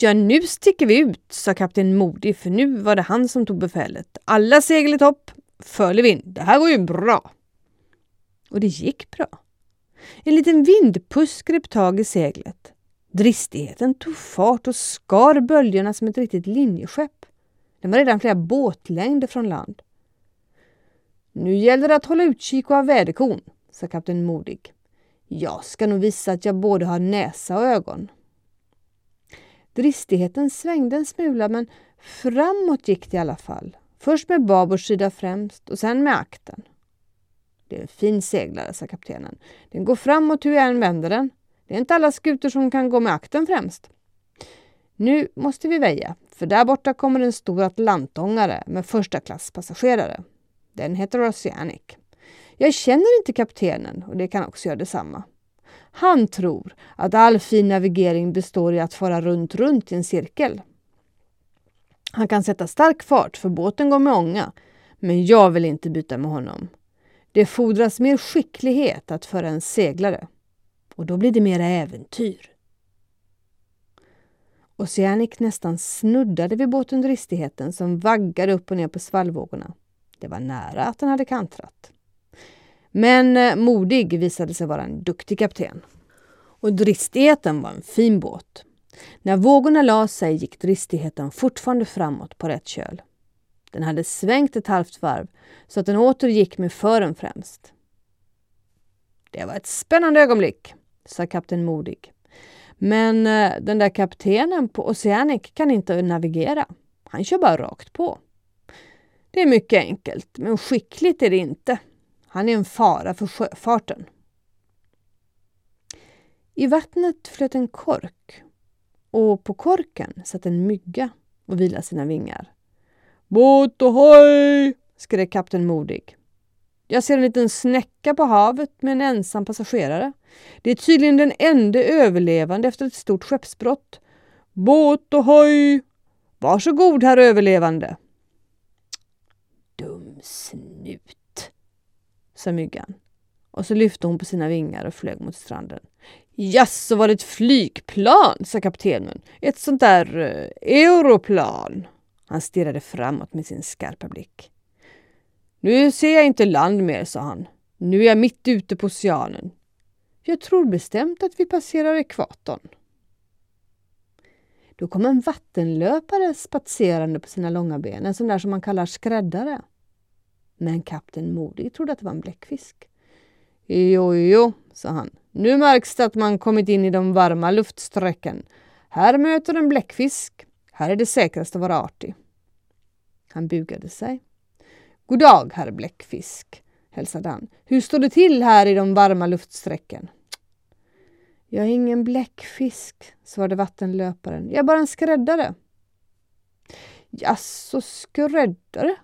Ja, nu sticker vi ut, sa kapten Modig, för nu var det han som tog befälet. Alla segel i topp, följer vind. Det här går ju bra. Och det gick bra. En liten vindpuss grep tag i seglet. Dristigheten tog fart och skar böljorna som ett riktigt linjeskepp. Den var redan flera båtlängder från land. Nu gäller det att hålla utkik och ha väderkon, sa kapten Modig. Jag ska nog visa att jag både har näsa och ögon. Dristigheten svängde en smula men framåt gick det i alla fall. Först med babord sida främst och sen med akten. Det är en fin seglare, sa kaptenen. Den går framåt hur jag än vänder den. Det är inte alla skutor som kan gå med akten främst. Nu måste vi väja, för där borta kommer en stor atlantångare med första klass passagerare. Den heter Oceanic. Jag känner inte kaptenen och det kan också göra detsamma. Han tror att all fin navigering består i att fara runt, runt i en cirkel. Han kan sätta stark fart för båten går med ånga, men jag vill inte byta med honom. Det fordras mer skicklighet att föra en seglare och då blir det mera äventyr. Oceanic nästan snuddade vid båten Dristigheten som vaggade upp och ner på svallvågorna. Det var nära att den hade kantrat. Men eh, modig visade sig vara en duktig kapten. Och dristigheten var en fin båt. När vågorna la sig gick dristigheten fortfarande framåt på rätt köl. Den hade svängt ett halvt varv så att den åter gick med fören främst. Det var ett spännande ögonblick, sa kapten Modig. Men eh, den där kaptenen på Oceanic kan inte navigera. Han kör bara rakt på. Det är mycket enkelt, men skickligt är det inte. Han är en fara för sjöfarten. I vattnet flöt en kork och på korken satt en mygga och vilade sina vingar. Båt ohoj! skrek kapten Modig. Jag ser en liten snäcka på havet med en ensam passagerare. Det är tydligen den enda överlevande efter ett stort skeppsbrott. Båt ohoj! Varsågod, herr överlevande. Dum snut, sa myggan. Och så lyfte hon på sina vingar och flög mot stranden. Jaså, var det ett flygplan? sa kaptenen. Ett sånt där uh, europlan. Han stirrade framåt med sin skarpa blick. Nu ser jag inte land mer, sa han. Nu är jag mitt ute på oceanen. Jag tror bestämt att vi passerar ekvatorn. Då kom en vattenlöpare spatserande på sina långa ben, en sån där som man kallar skräddare. Men kapten Modig trodde att det var en bläckfisk. Jo, jo, sa han. Nu märks det att man kommit in i de varma luftsträcken. Här möter en bläckfisk. Här är det säkrast att vara artig. Han bugade sig. God dag, herr bläckfisk, hälsade han. Hur står det till här i de varma luftsträcken? Jag är ingen bläckfisk, svarade vattenlöparen. Jag är bara en skräddare. Jaså, skräddare?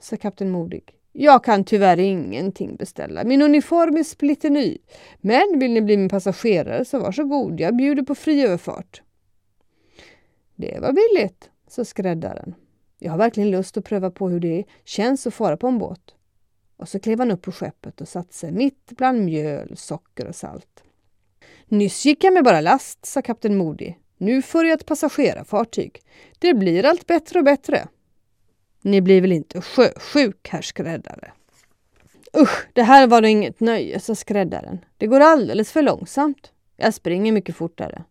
Sa kapten Modig. Jag kan tyvärr ingenting beställa. Min uniform är splitterny. Men vill ni bli min passagerare så varsågod, jag bjuder på fri överfart. Det var billigt, sa skräddaren. Jag har verkligen lust att pröva på hur det känns att fara på en båt. Och så klev han upp på skeppet och satte sig mitt bland mjöl, socker och salt. Nyss gick jag med bara last, sa kapten Modig. Nu får jag ett passagerarfartyg. Det blir allt bättre och bättre. Ni blir väl inte sjösjuk, herr skräddare? Usch, det här var då inget nöje, sa skräddaren. Det går alldeles för långsamt. Jag springer mycket fortare.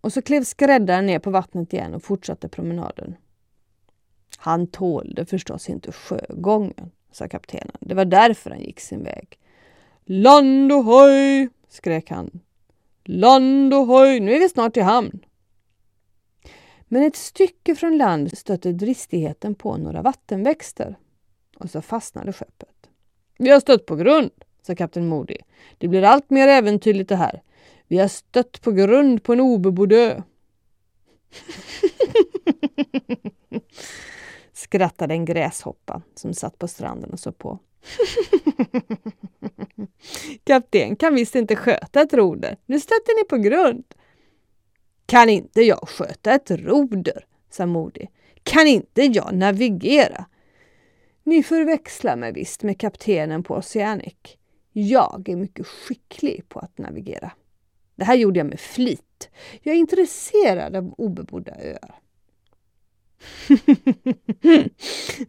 Och så klev skräddaren ner på vattnet igen och fortsatte promenaden. Han tålde förstås inte sjögången, sa kaptenen. Det var därför han gick sin väg. Land och hoj! skrek han. Land och hoj! Nu är vi snart i hamn. Men ett stycke från land stötte dristigheten på några vattenväxter och så fastnade skeppet. Vi har stött på grund, sa kapten Moody. Det blir allt mer äventyrligt det här. Vi har stött på grund på en obebodd ö. Skrattade en gräshoppa som satt på stranden och såg på. Kapten kan visst inte sköta ett roder. Nu stötte ni på grund. Kan inte jag sköta ett roder, sa Modi. Kan inte jag navigera? Ni förväxlar mig visst med kaptenen på Oceanic. Jag är mycket skicklig på att navigera. Det här gjorde jag med flit jag är intresserad av obebodda öar.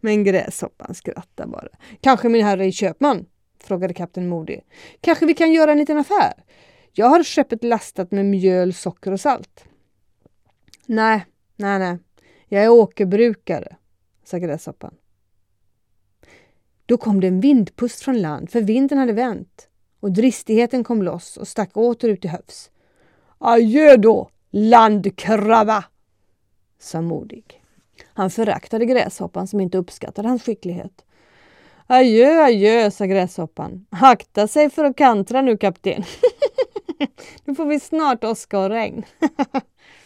Men gräshoppan skrattade bara. Kanske min herre köpman? frågade kapten Modi. Kanske vi kan göra en liten affär? Jag har skeppet lastat med mjöl, socker och salt. Nej, nej, nej. Jag är åkerbrukare, sa gräshoppan. Då kom det en vindpust från land, för vinden hade vänt och dristigheten kom loss och stack åter ut i hövs. Adjö då, landkrabba, sa Modig. Han föraktade gräshoppan som inte uppskattade hans skicklighet. Adjö, adjö, sa gräshoppan. Akta sig för att kantra nu, kapten. nu får vi snart åska och regn.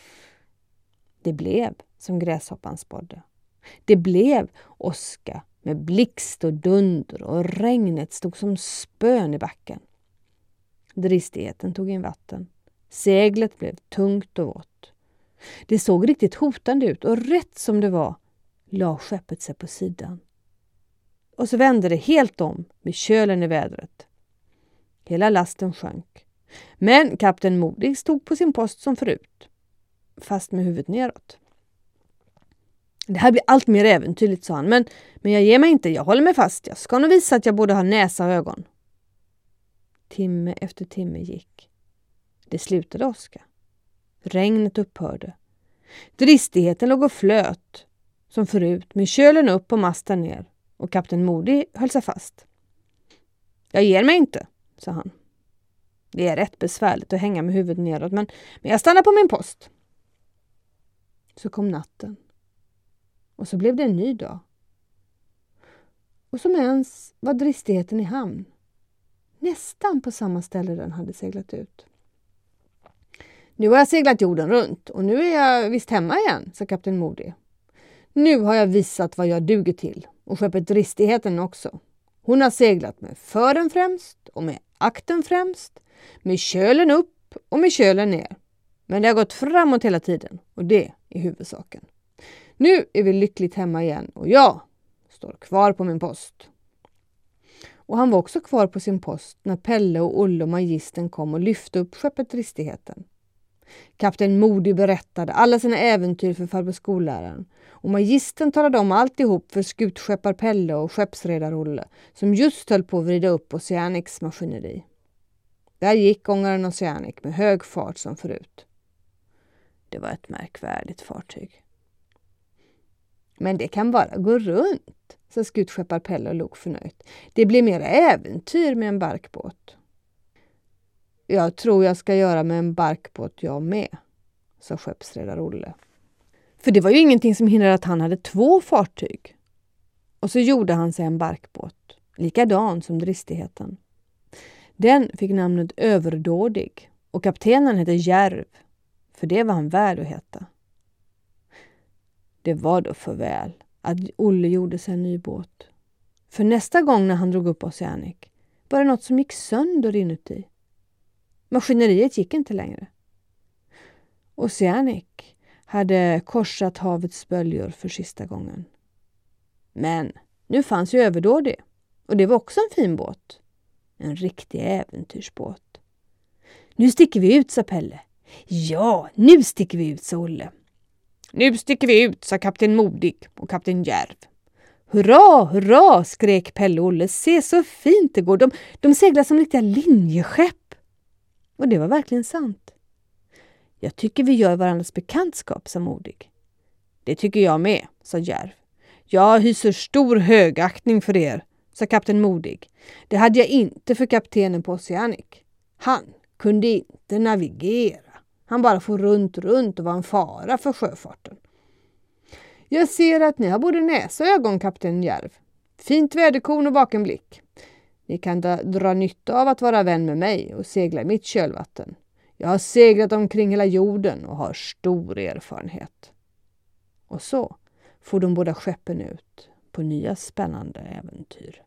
det blev som gräshoppan spådde. Det blev åska med blixt och dunder och regnet stod som spön i backen. Dristigheten tog in vatten. Seglet blev tungt och vått. Det såg riktigt hotande ut och rätt som det var la skeppet sig på sidan. Och så vände det helt om med kölen i vädret. Hela lasten sjönk. Men kapten Modig stod på sin post som förut, fast med huvudet neråt. Det här blir allt mer äventyrligt, sa han, men, men jag ger mig inte. Jag håller mig fast. Jag ska nog visa att jag både har näsa och ögon. Timme efter timme gick. Det slutade åska. Regnet upphörde. Dristigheten låg och flöt som förut med kölen upp och masten ner och kapten Modig höll sig fast. Jag ger mig inte, sa han. Det är rätt besvärligt att hänga med huvudet neråt men, men jag stannar på min post. Så kom natten. Och så blev det en ny dag. Och som ens var dristigheten i hamn. Nästan på samma ställe den hade seglat ut. Nu har jag seglat jorden runt och nu är jag visst hemma igen, sa kapten Modig. Nu har jag visat vad jag duger till och skeppet Dristigheten också. Hon har seglat med fören främst och med akten främst, med kölen upp och med kölen ner. Men det har gått framåt hela tiden och det är huvudsaken. Nu är vi lyckligt hemma igen och jag står kvar på min post. Och han var också kvar på sin post när Pelle och Olle och magisten kom och lyfte upp skeppet Ristigheten. Kapten Modig berättade alla sina äventyr för farbror skolläraren och magisten talade om alltihop för skutskeppar Pelle och skeppsredar-Olle som just höll på att vrida upp Oceanics maskineri. Där gick ångaren Oceanic med hög fart som förut. Det var ett märkvärdigt fartyg. Men det kan bara gå runt, sa skutskeppar Pelle och log förnöjt. Det blir mera äventyr med en barkbåt. Jag tror jag ska göra med en barkbåt jag med, sa skeppsredare Olle. För det var ju ingenting som hindrade att han hade två fartyg. Och så gjorde han sig en barkbåt, likadan som dristigheten. Den fick namnet Överdådig och kaptenen hette Järv, för det var han värd att heta. Det var då för väl att Olle gjorde sig en ny båt. För nästa gång när han drog upp Oceanic var det något som gick sönder inuti. Maskineriet gick inte längre. Oceanic hade korsat havets böljor för sista gången. Men nu fanns ju Överdådig och det var också en fin båt. En riktig äventyrsbåt. Nu sticker vi ut, sa Pelle. Ja, nu sticker vi ut, sa Olle. Nu sticker vi ut, sa kapten Modig och kapten Järv. Hurra, hurra, skrek Pelle och Olle. Se så fint det går. De, de seglar som riktiga linjeskepp. Och det var verkligen sant. Jag tycker vi gör varandras bekantskap, sa Modig. Det tycker jag med, sa Järv. Jag hyser stor högaktning för er, sa kapten Modig. Det hade jag inte för kaptenen på Oceanic. Han kunde inte navigera. Han bara for runt, runt och var en fara för sjöfarten. Jag ser att ni har både näsa och ögon, kapten Järv. Fint väderkorn och vaken blick. Ni kan dra nytta av att vara vän med mig och segla i mitt kölvatten. Jag har seglat omkring hela jorden och har stor erfarenhet. Och så får de båda skeppen ut på nya spännande äventyr.